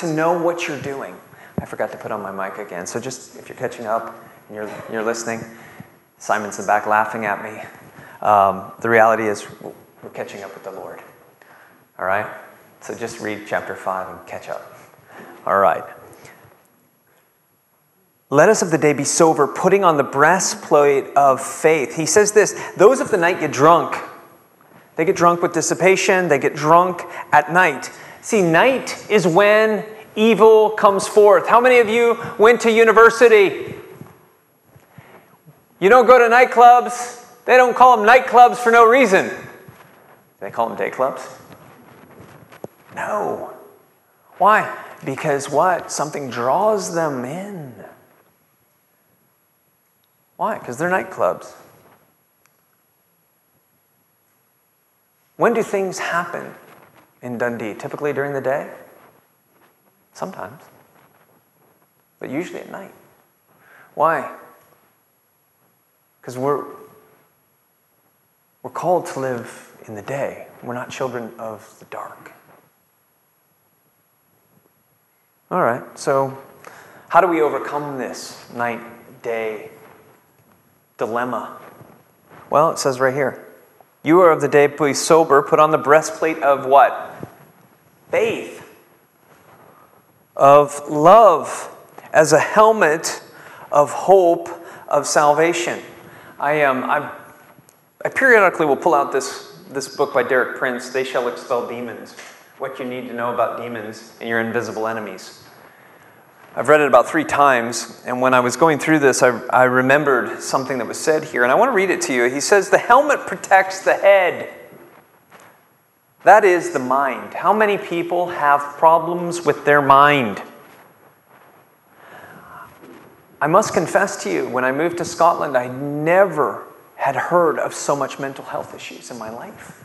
to know what you're doing. I forgot to put on my mic again. So just if you're catching up and you're, you're listening, Simon's in the back laughing at me. Um, the reality is we're catching up with the Lord. All right? So just read chapter 5 and catch up. All right. Let us of the day be sober, putting on the breastplate of faith. He says this those of the night get drunk. They get drunk with dissipation, they get drunk at night. See, night is when evil comes forth. How many of you went to university? You don't go to nightclubs. They don't call them nightclubs for no reason. They call them day clubs? No. Why? Because what? Something draws them in. Why? Because they're nightclubs. When do things happen in Dundee? Typically during the day? Sometimes. But usually at night. Why? Because we're, we're called to live in the day. We're not children of the dark. All right, so how do we overcome this night day dilemma? Well, it says right here You are of the day, be sober, put on the breastplate of what? Faith, of love, as a helmet of hope of salvation. I, um, I, periodically will pull out this, this book by Derek Prince, They Shall Expel Demons What You Need to Know About Demons and Your Invisible Enemies. I've read it about three times, and when I was going through this, I, I remembered something that was said here, and I want to read it to you. He says, The helmet protects the head. That is the mind. How many people have problems with their mind? I must confess to you, when I moved to Scotland, I never had heard of so much mental health issues in my life.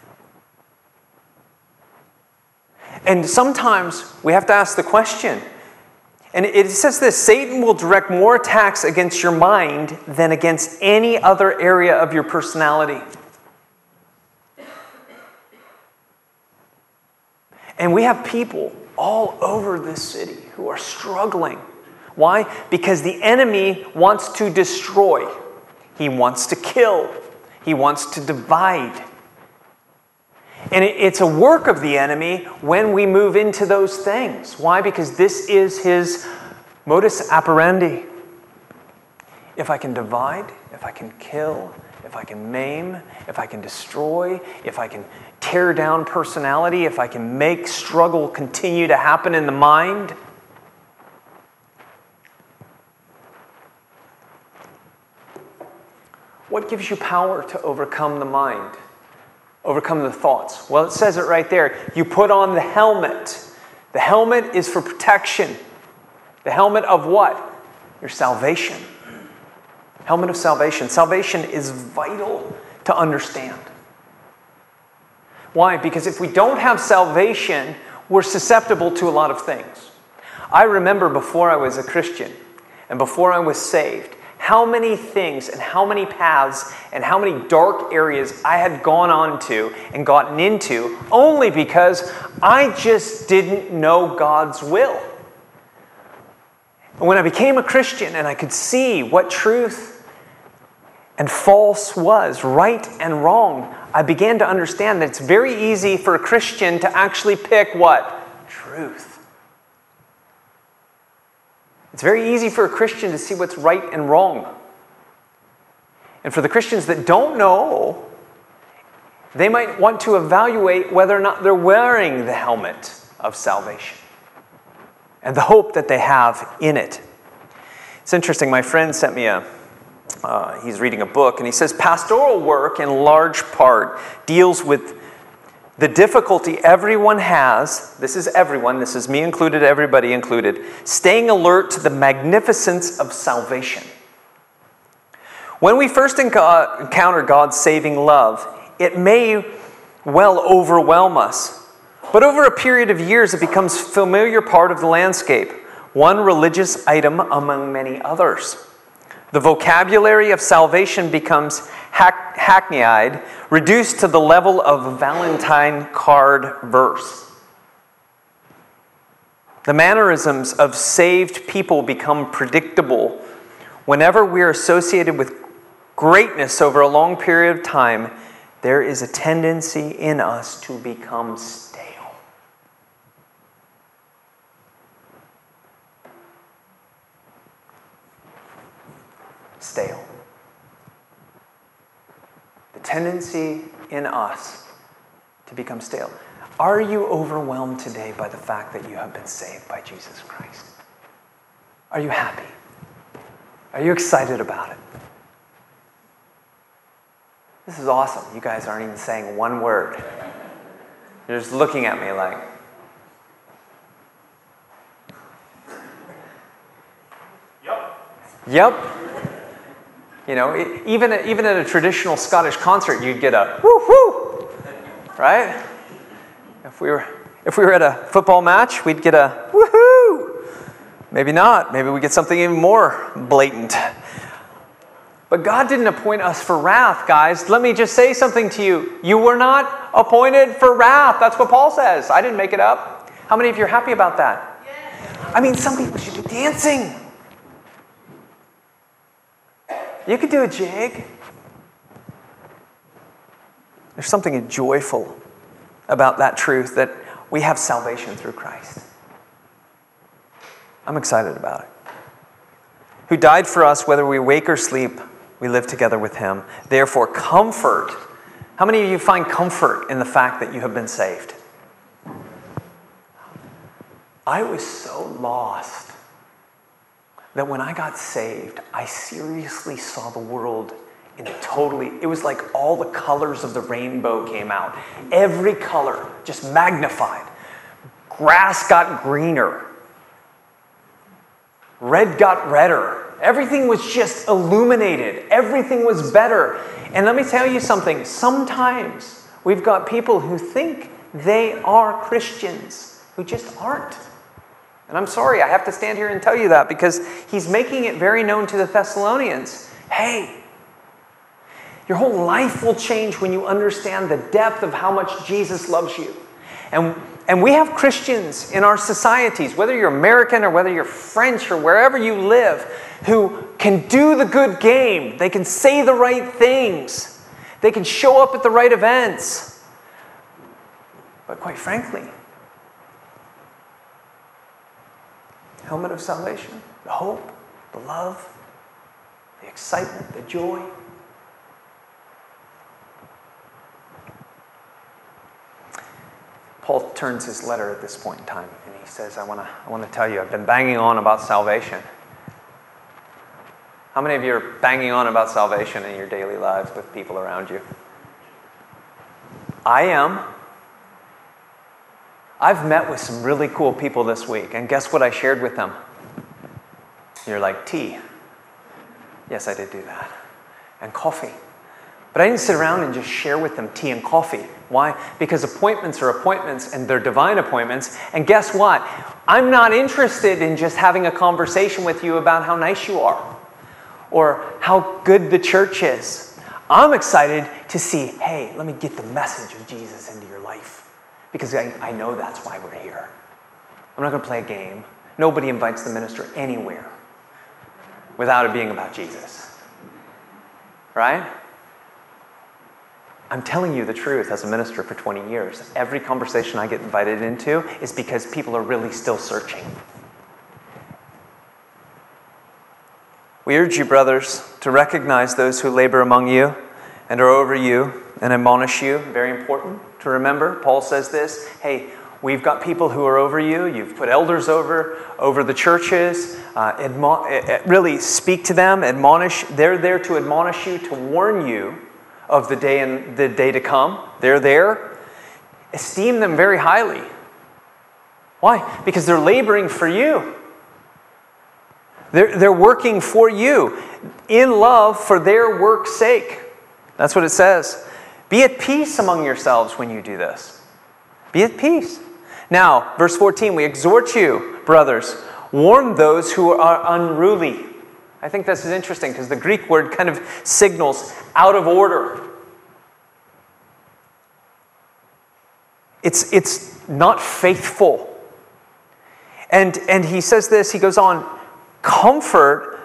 And sometimes we have to ask the question and it says this Satan will direct more attacks against your mind than against any other area of your personality. And we have people all over this city who are struggling. Why? Because the enemy wants to destroy, he wants to kill, he wants to divide. And it's a work of the enemy when we move into those things. Why? Because this is his modus operandi. If I can divide, if I can kill, if I can maim, if I can destroy, if I can tear down personality, if I can make struggle continue to happen in the mind, what gives you power to overcome the mind? overcome the thoughts? Well, it says it right there. You put on the helmet. The helmet is for protection. The helmet of what? Your salvation. Helmet of salvation. Salvation is vital to understand. Why? Because if we don't have salvation, we're susceptible to a lot of things. I remember before I was a Christian and before I was saved, how many things and how many paths and how many dark areas I had gone on to and gotten into only because I just didn't know God's will. And when I became a Christian and I could see what truth and false was, right and wrong, I began to understand that it's very easy for a Christian to actually pick what? Truth. It's very easy for a Christian to see what's right and wrong. And for the Christians that don't know, they might want to evaluate whether or not they're wearing the helmet of salvation and the hope that they have in it. It's interesting, my friend sent me a, uh, he's reading a book, and he says pastoral work in large part deals with the difficulty everyone has, this is everyone, this is me included, everybody included, staying alert to the magnificence of salvation. When we first encounter God's saving love, it may well overwhelm us. But over a period of years, it becomes familiar part of the landscape, one religious item among many others. The vocabulary of salvation becomes hack- hackneyed, reduced to the level of Valentine card verse. The mannerisms of saved people become predictable. Whenever we're associated with greatness over a long period of time, there is a tendency in us to become stale. Stale. The tendency in us to become stale. Are you overwhelmed today by the fact that you have been saved by Jesus Christ? Are you happy? Are you excited about it? This is awesome. You guys aren't even saying one word. You're just looking at me like, Yep. Yep. You know, even, even at a traditional Scottish concert, you'd get a whoo whoo, right? If we were, if we were at a football match, we'd get a woohoo. Maybe not. Maybe we get something even more blatant. But God didn't appoint us for wrath, guys. Let me just say something to you. You were not appointed for wrath. That's what Paul says. I didn't make it up. How many of you are happy about that? I mean, some people should be dancing. You could do a jig. There's something joyful about that truth that we have salvation through Christ. I'm excited about it. Who died for us, whether we wake or sleep, we live together with him. Therefore, comfort. How many of you find comfort in the fact that you have been saved? I was so lost that when I got saved, I seriously saw the world in a totally, it was like all the colors of the rainbow came out. Every color just magnified. Grass got greener, red got redder. Everything was just illuminated, everything was better. And let me tell you something sometimes we've got people who think they are Christians who just aren't. And I'm sorry, I have to stand here and tell you that because he's making it very known to the Thessalonians. Hey, your whole life will change when you understand the depth of how much Jesus loves you. And, and we have Christians in our societies, whether you're American or whether you're French or wherever you live, who can do the good game. They can say the right things. They can show up at the right events. But quite frankly, helmet of salvation, the hope, the love, the excitement, the joy. Paul turns his letter at this point in time and he says, I want to I wanna tell you, I've been banging on about salvation. How many of you are banging on about salvation in your daily lives with people around you? I am. I've met with some really cool people this week, and guess what I shared with them? You're like, tea. Yes, I did do that. And coffee. But I didn't sit around and just share with them tea and coffee. Why? Because appointments are appointments and they're divine appointments. And guess what? I'm not interested in just having a conversation with you about how nice you are or how good the church is. I'm excited to see, hey, let me get the message of Jesus into your life because I, I know that's why we're here. I'm not going to play a game. Nobody invites the minister anywhere without it being about Jesus. Right? I'm telling you the truth as a minister for 20 years. Every conversation I get invited into is because people are really still searching. We urge you, brothers, to recognize those who labor among you and are over you and admonish you. Very important to remember. Paul says this hey, we've got people who are over you. You've put elders over, over the churches. Uh, admo- eh, eh, really speak to them, admonish. They're there to admonish you, to warn you of the day and the day to come. They're there. Esteem them very highly. Why? Because they're laboring for you. They're, they're working for you in love for their work's sake. That's what it says. Be at peace among yourselves when you do this. Be at peace. Now, verse 14, we exhort you, brothers, warn those who are unruly. I think this is interesting because the Greek word kind of signals out of order. It's, it's not faithful. And, and he says this, he goes on, comfort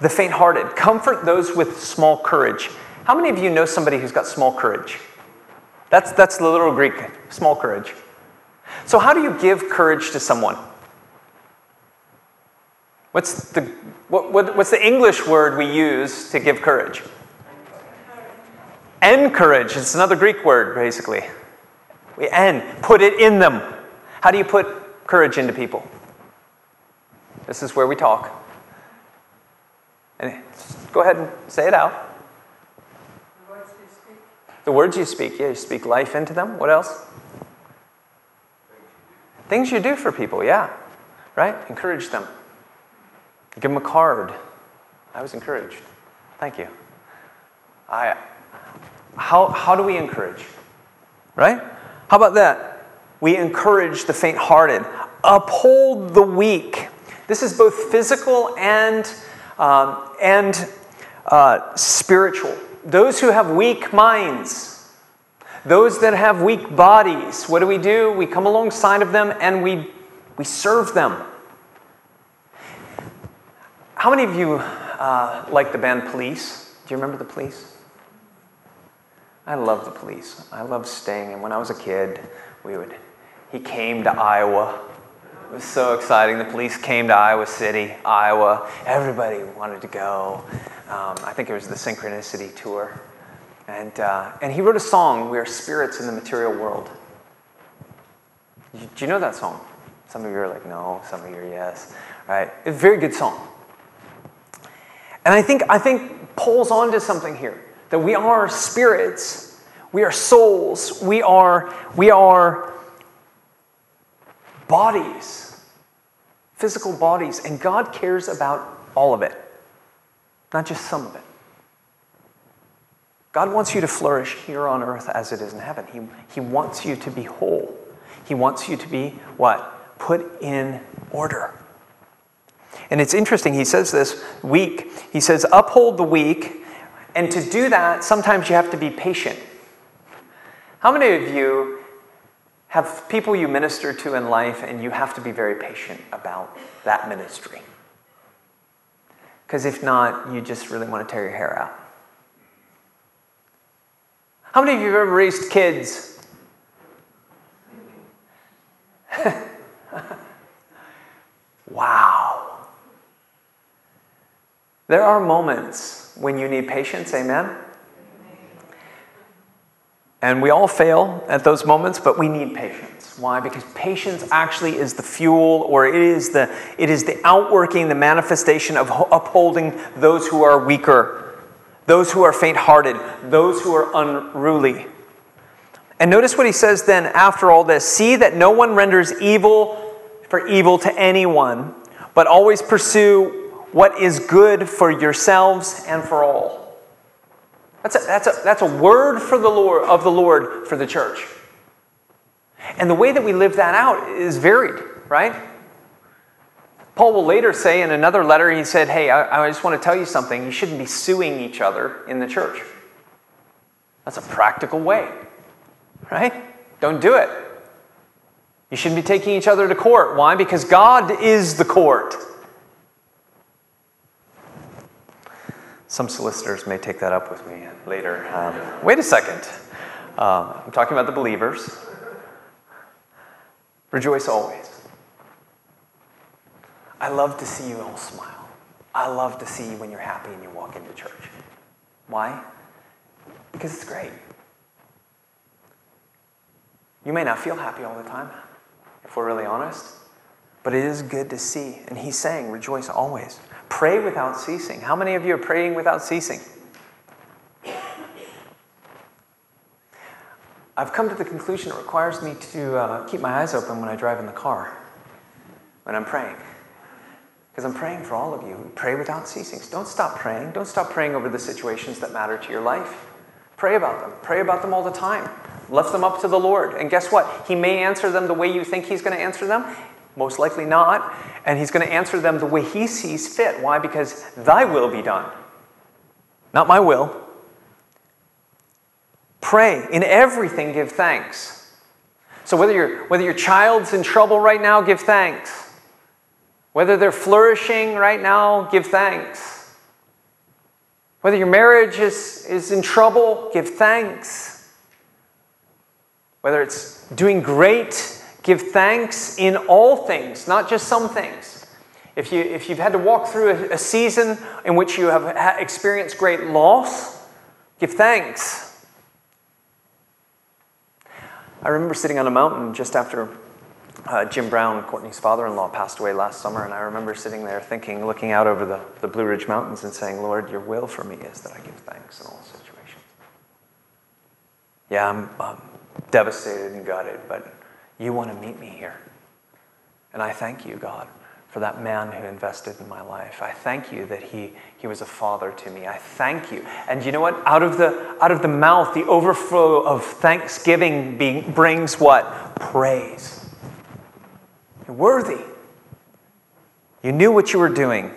the faint hearted, comfort those with small courage. How many of you know somebody who's got small courage? That's, that's the literal Greek, small courage. So, how do you give courage to someone? What's the, what, what, what's the English word we use to give courage? Encourage. It's another Greek word, basically. We en, put it in them. How do you put courage into people? This is where we talk. And go ahead and say it out. The words you speak. The words you speak. Yeah, you speak life into them. What else? Things you do for people, yeah. Right? Encourage them. Give them a card. I was encouraged. Thank you. I, how, how do we encourage? Right? How about that? We encourage the faint hearted, uphold the weak. This is both physical and, um, and uh, spiritual. Those who have weak minds, those that have weak bodies, what do we do? We come alongside of them and we, we serve them. How many of you uh, like the band Police? Do you remember the Police? I love the Police. I love Sting. And when I was a kid, we would. He came to Iowa. It was so exciting. The Police came to Iowa City, Iowa. Everybody wanted to go. Um, I think it was the Synchronicity tour. And, uh, and he wrote a song, We Are Spirits in the Material World. Do you know that song? Some of you are like, no. Some of you are yes. Right? It's a very good song. And I think, I think Paul's onto something here that we are spirits, we are souls, we are, we are bodies, physical bodies, and God cares about all of it, not just some of it. God wants you to flourish here on earth as it is in heaven. He, he wants you to be whole. He wants you to be what? Put in order. And it's interesting, he says this weak. He says, uphold the weak. And to do that, sometimes you have to be patient. How many of you have people you minister to in life and you have to be very patient about that ministry? Because if not, you just really want to tear your hair out. How many of you have ever raised kids? wow. There are moments when you need patience, amen? And we all fail at those moments, but we need patience. Why? Because patience actually is the fuel or it is the, it is the outworking, the manifestation of upholding those who are weaker, those who are faint hearted, those who are unruly. And notice what he says then after all this see that no one renders evil for evil to anyone, but always pursue what is good for yourselves and for all. That's a, that's a, that's a word for the Lord, of the Lord for the church. And the way that we live that out is varied, right? Paul will later say in another letter, he said, Hey, I, I just want to tell you something. You shouldn't be suing each other in the church. That's a practical way, right? Don't do it. You shouldn't be taking each other to court. Why? Because God is the court. Some solicitors may take that up with me later. Um, wait a second. Um, I'm talking about the believers. Rejoice always. I love to see you all smile. I love to see you when you're happy and you walk into church. Why? Because it's great. You may not feel happy all the time, if we're really honest, but it is good to see. And he's saying, rejoice always. Pray without ceasing. How many of you are praying without ceasing? I've come to the conclusion it requires me to uh, keep my eyes open when I drive in the car, when I'm praying. Because I'm praying for all of you. Pray without ceasing. Don't stop praying. Don't stop praying over the situations that matter to your life. Pray about them. Pray about them all the time. Lift them up to the Lord. And guess what? He may answer them the way you think He's going to answer them. Most likely not. And he's going to answer them the way he sees fit. Why? Because thy will be done, not my will. Pray. In everything, give thanks. So whether, your whether your child's in trouble right now, give thanks. Whether they're flourishing right now, give thanks. Whether your marriage is, is in trouble, give thanks. Whether it's doing great, give thanks in all things, not just some things. If, you, if you've had to walk through a, a season in which you have experienced great loss, give thanks. I remember sitting on a mountain just after uh, Jim Brown, Courtney's father in law, passed away last summer, and I remember sitting there thinking, looking out over the, the Blue Ridge Mountains and saying, Lord, your will for me is that I give thanks in all situations. Yeah, I'm, I'm devastated and gutted, but you want to meet me here. And I thank you, God, for that man who invested in my life. I thank you that he, he was a father to me. I thank you. And you know what? Out of the, out of the mouth, the overflow of thanksgiving being, brings what? Praise. You're worthy. You knew what you were doing.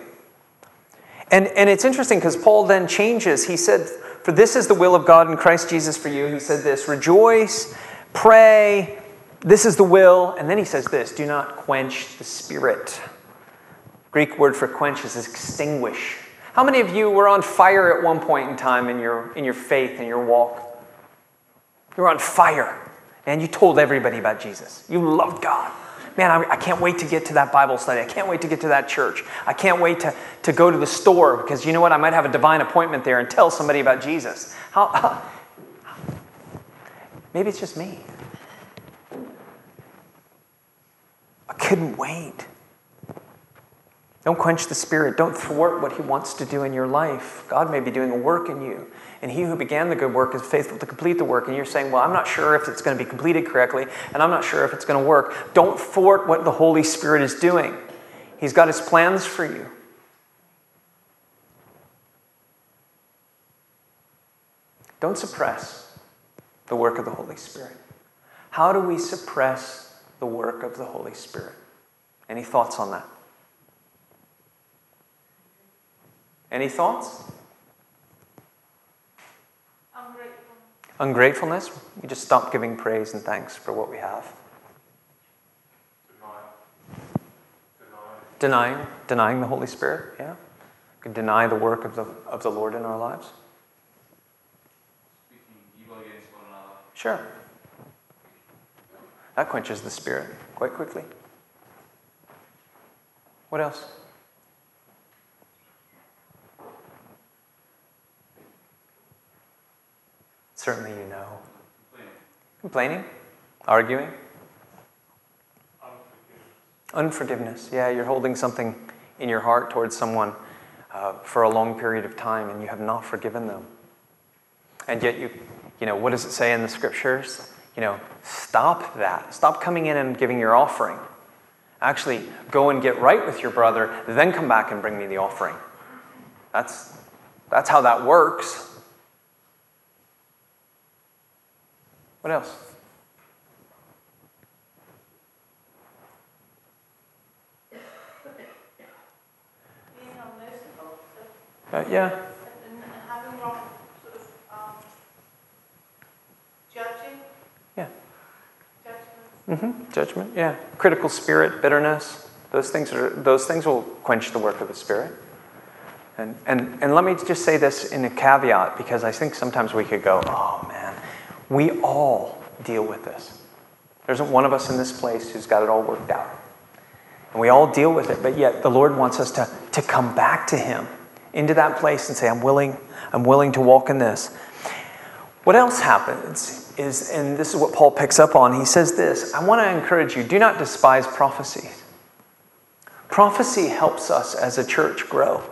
And, and it's interesting because Paul then changes. He said, For this is the will of God in Christ Jesus for you. He said this rejoice, pray. This is the will. And then he says this do not quench the spirit. Greek word for quench is extinguish. How many of you were on fire at one point in time in your, in your faith, in your walk? You were on fire. and you told everybody about Jesus. You loved God. Man, I, I can't wait to get to that Bible study. I can't wait to get to that church. I can't wait to, to go to the store because you know what? I might have a divine appointment there and tell somebody about Jesus. How, how maybe it's just me. I couldn't wait. Don't quench the Spirit. Don't thwart what He wants to do in your life. God may be doing a work in you. And He who began the good work is faithful to complete the work. And you're saying, Well, I'm not sure if it's going to be completed correctly, and I'm not sure if it's going to work. Don't thwart what the Holy Spirit is doing. He's got His plans for you. Don't suppress the work of the Holy Spirit. How do we suppress the work of the Holy Spirit? Any thoughts on that? Any thoughts? Ungratefulness. We just stop giving praise and thanks for what we have. Denying, denying the Holy Spirit, yeah. We can deny the work of the, of the Lord in our lives. Sure. That quenches the spirit quite quickly. What else? Certainly you know. Complaining? Arguing? Unforgiveness. Yeah, you're holding something in your heart towards someone uh, for a long period of time and you have not forgiven them. And yet, you, you know, what does it say in the scriptures? You know, stop that. Stop coming in and giving your offering. Actually, go and get right with your brother, then come back and bring me the offering. That's, that's how that works. What else? Uh, yeah. And having wrong sort of um, judging. Yeah. Judgment. Mm-hmm. Judgment. Yeah. Critical spirit, bitterness. Those things are. Those things will quench the work of the spirit. And and and let me just say this in a caveat because I think sometimes we could go, oh man, we all deal with this. There isn't one of us in this place who's got it all worked out. And we all deal with it, but yet the Lord wants us to, to come back to Him into that place and say, I'm willing, I'm willing to walk in this. What else happens is, and this is what Paul picks up on, he says this I want to encourage you do not despise prophecy. Prophecy helps us as a church grow.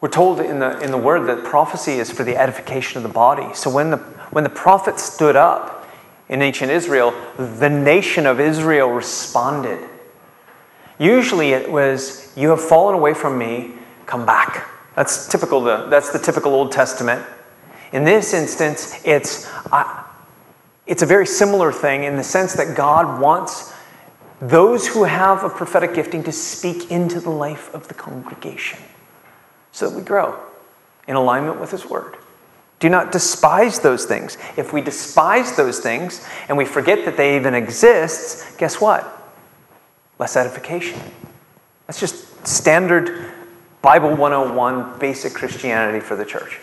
We're told in the, in the word that prophecy is for the edification of the body. So when the, when the prophet stood up in ancient Israel, the nation of Israel responded. Usually it was, You have fallen away from me, come back. That's typical, the, that's the typical Old Testament. In this instance, it's, uh, it's a very similar thing in the sense that God wants those who have a prophetic gifting to speak into the life of the congregation so that we grow in alignment with His Word. Do not despise those things. If we despise those things and we forget that they even exist, guess what? less edification. That's just standard Bible 101 basic Christianity for the church.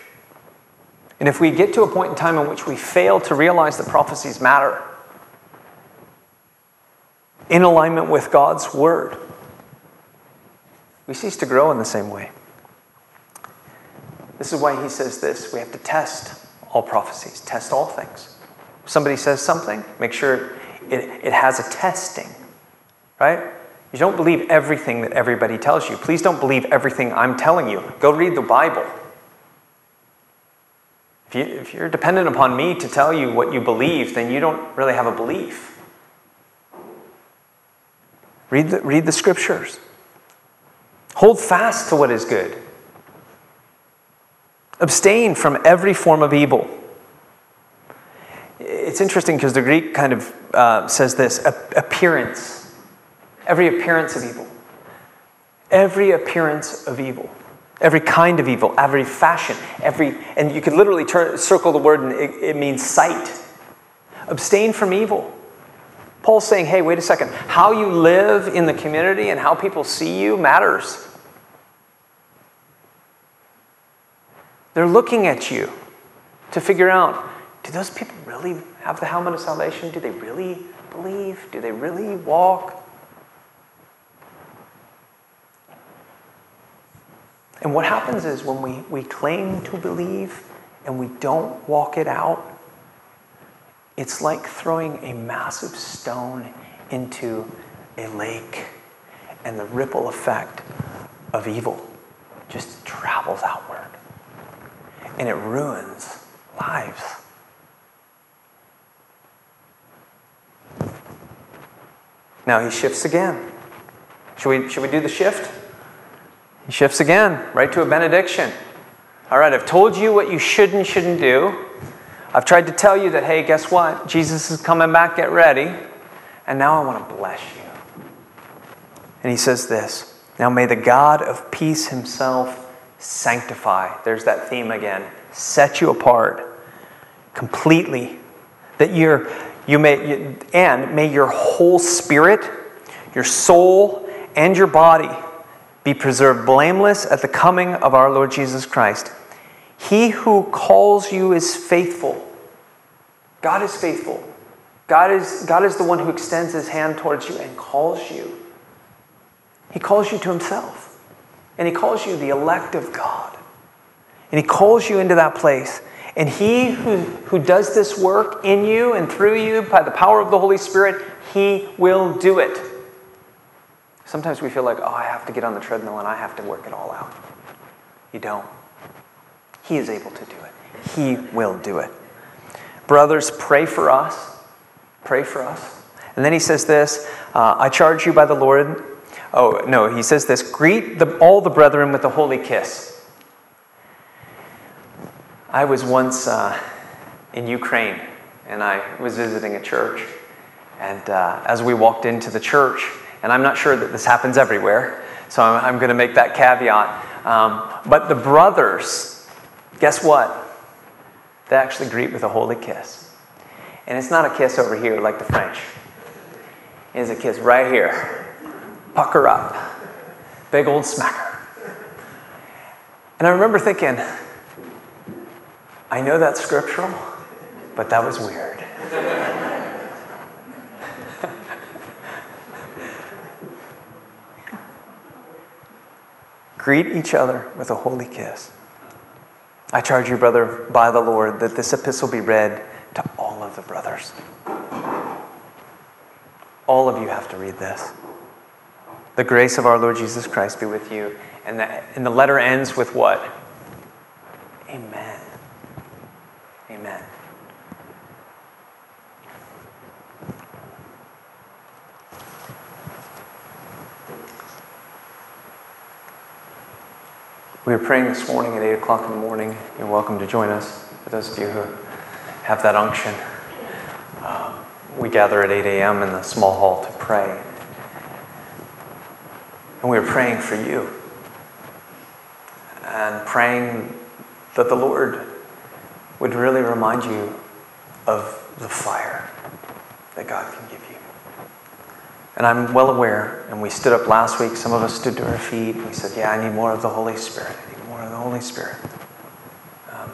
And if we get to a point in time in which we fail to realize that prophecies matter in alignment with God's word, we cease to grow in the same way. This is why he says this we have to test all prophecies, test all things. If somebody says something, make sure it, it has a testing, right? You don't believe everything that everybody tells you. Please don't believe everything I'm telling you. Go read the Bible. If, you, if you're dependent upon me to tell you what you believe, then you don't really have a belief. Read the, read the scriptures. Hold fast to what is good. Abstain from every form of evil. It's interesting because the Greek kind of uh, says this appearance every appearance of evil. Every appearance of evil. Every kind of evil, every fashion, every, and you could literally turn, circle the word and it, it means sight. Abstain from evil. Paul's saying, hey, wait a second. How you live in the community and how people see you matters. They're looking at you to figure out do those people really have the helmet of salvation? Do they really believe? Do they really walk? And what happens is when we, we claim to believe and we don't walk it out, it's like throwing a massive stone into a lake, and the ripple effect of evil just travels outward. And it ruins lives. Now he shifts again. Should we, should we do the shift? He shifts again, right to a benediction. All right, I've told you what you should and shouldn't do. I've tried to tell you that, hey, guess what? Jesus is coming back, get ready. And now I want to bless you. And he says this Now may the God of peace himself sanctify, there's that theme again, set you apart completely, that you're, you may, and may your whole spirit, your soul, and your body be preserved blameless at the coming of our Lord Jesus Christ. He who calls you is faithful. God is faithful. God is, God is the one who extends his hand towards you and calls you. He calls you to himself. And he calls you the elect of God. And he calls you into that place. And he who, who does this work in you and through you by the power of the Holy Spirit, he will do it. Sometimes we feel like, oh, I have to get on the treadmill and I have to work it all out. You don't. He is able to do it, He will do it. Brothers, pray for us. Pray for us. And then he says this uh, I charge you by the Lord. Oh, no, he says this greet the, all the brethren with a holy kiss. I was once uh, in Ukraine and I was visiting a church. And uh, as we walked into the church, and I'm not sure that this happens everywhere, so I'm, I'm going to make that caveat. Um, but the brothers, guess what? They actually greet with a holy kiss. And it's not a kiss over here like the French, it's a kiss right here. Pucker up. Big old smacker. And I remember thinking, I know that's scriptural, but that was weird. Greet each other with a holy kiss. I charge you, brother, by the Lord, that this epistle be read to all of the brothers. All of you have to read this. The grace of our Lord Jesus Christ be with you. And the, and the letter ends with what? Amen. Amen. We are praying this morning at 8 o'clock in the morning. You're welcome to join us. For those of you who have that unction, uh, we gather at 8 a.m. in the small hall to pray. And we are praying for you and praying that the Lord would really remind you of the fire that God can give you. And I'm well aware, and we stood up last week, some of us stood to our feet, and we said, Yeah, I need more of the Holy Spirit. I need more of the Holy Spirit. Um,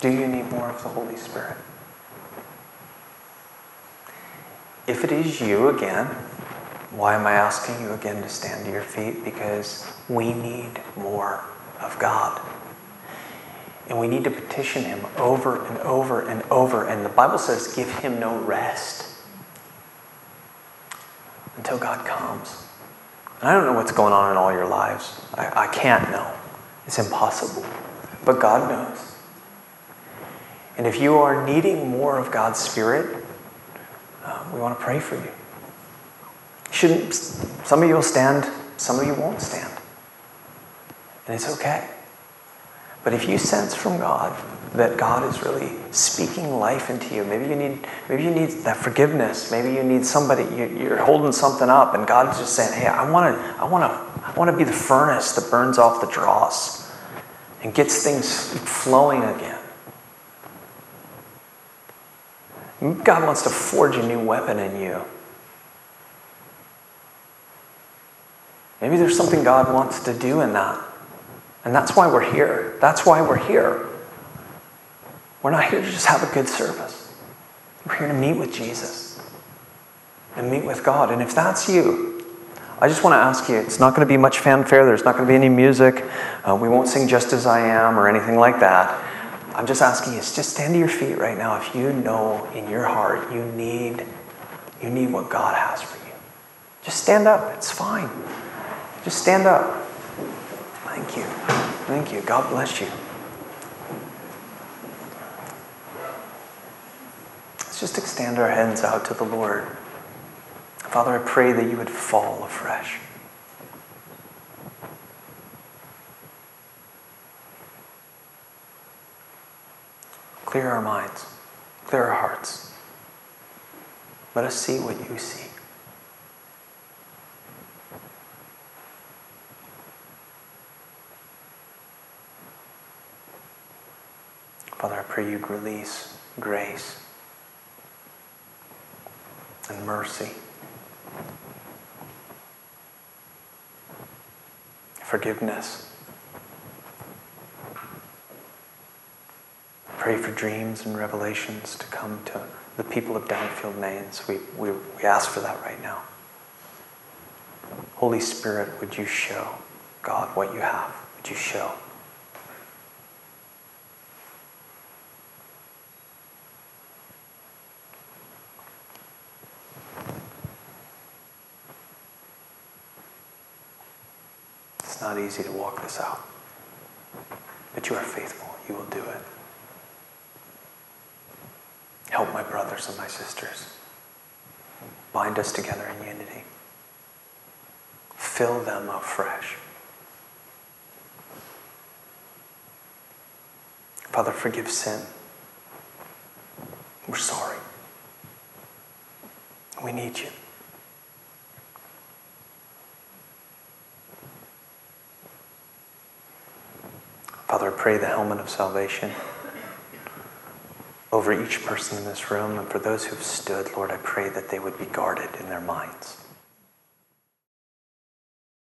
do you need more of the Holy Spirit? If it is you again, why am I asking you again to stand to your feet? Because we need more of God. And we need to petition Him over and over and over. And the Bible says, give Him no rest until God comes. And I don't know what's going on in all your lives. I, I can't know. It's impossible. But God knows. And if you are needing more of God's Spirit, uh, we want to pray for you. Shouldn't some of you will stand, some of you won't stand. And it's okay. But if you sense from God that God is really speaking life into you, maybe you need maybe you need that forgiveness. Maybe you need somebody you're holding something up, and God's just saying, "Hey, I want to, I want to, I want to be the furnace that burns off the dross and gets things flowing again." God wants to forge a new weapon in you. Maybe there's something God wants to do in that. And that's why we're here. That's why we're here. We're not here to just have a good service. We're here to meet with Jesus and meet with God. And if that's you, I just want to ask you it's not going to be much fanfare, there's not going to be any music, uh, we won't sing Just As I Am or anything like that. I'm just asking you, just stand to your feet right now if you know in your heart you need you need what God has for you. Just stand up. It's fine. Just stand up. Thank you. Thank you. God bless you. Let's just extend our hands out to the Lord. Father, I pray that you would fall afresh. Clear our minds, clear our hearts. Let us see what you see. Pray you'd release grace and mercy, forgiveness. Pray for dreams and revelations to come to the people of Downfield Mains. We, we, we ask for that right now. Holy Spirit, would you show, God, what you have? Would you show? It's not easy to walk this out, but you are faithful. You will do it. Help my brothers and my sisters. Bind us together in unity. Fill them afresh. Father, forgive sin. We're sorry. We need you. Father, I pray the helmet of salvation over each person in this room and for those who've stood, Lord, I pray that they would be guarded in their minds.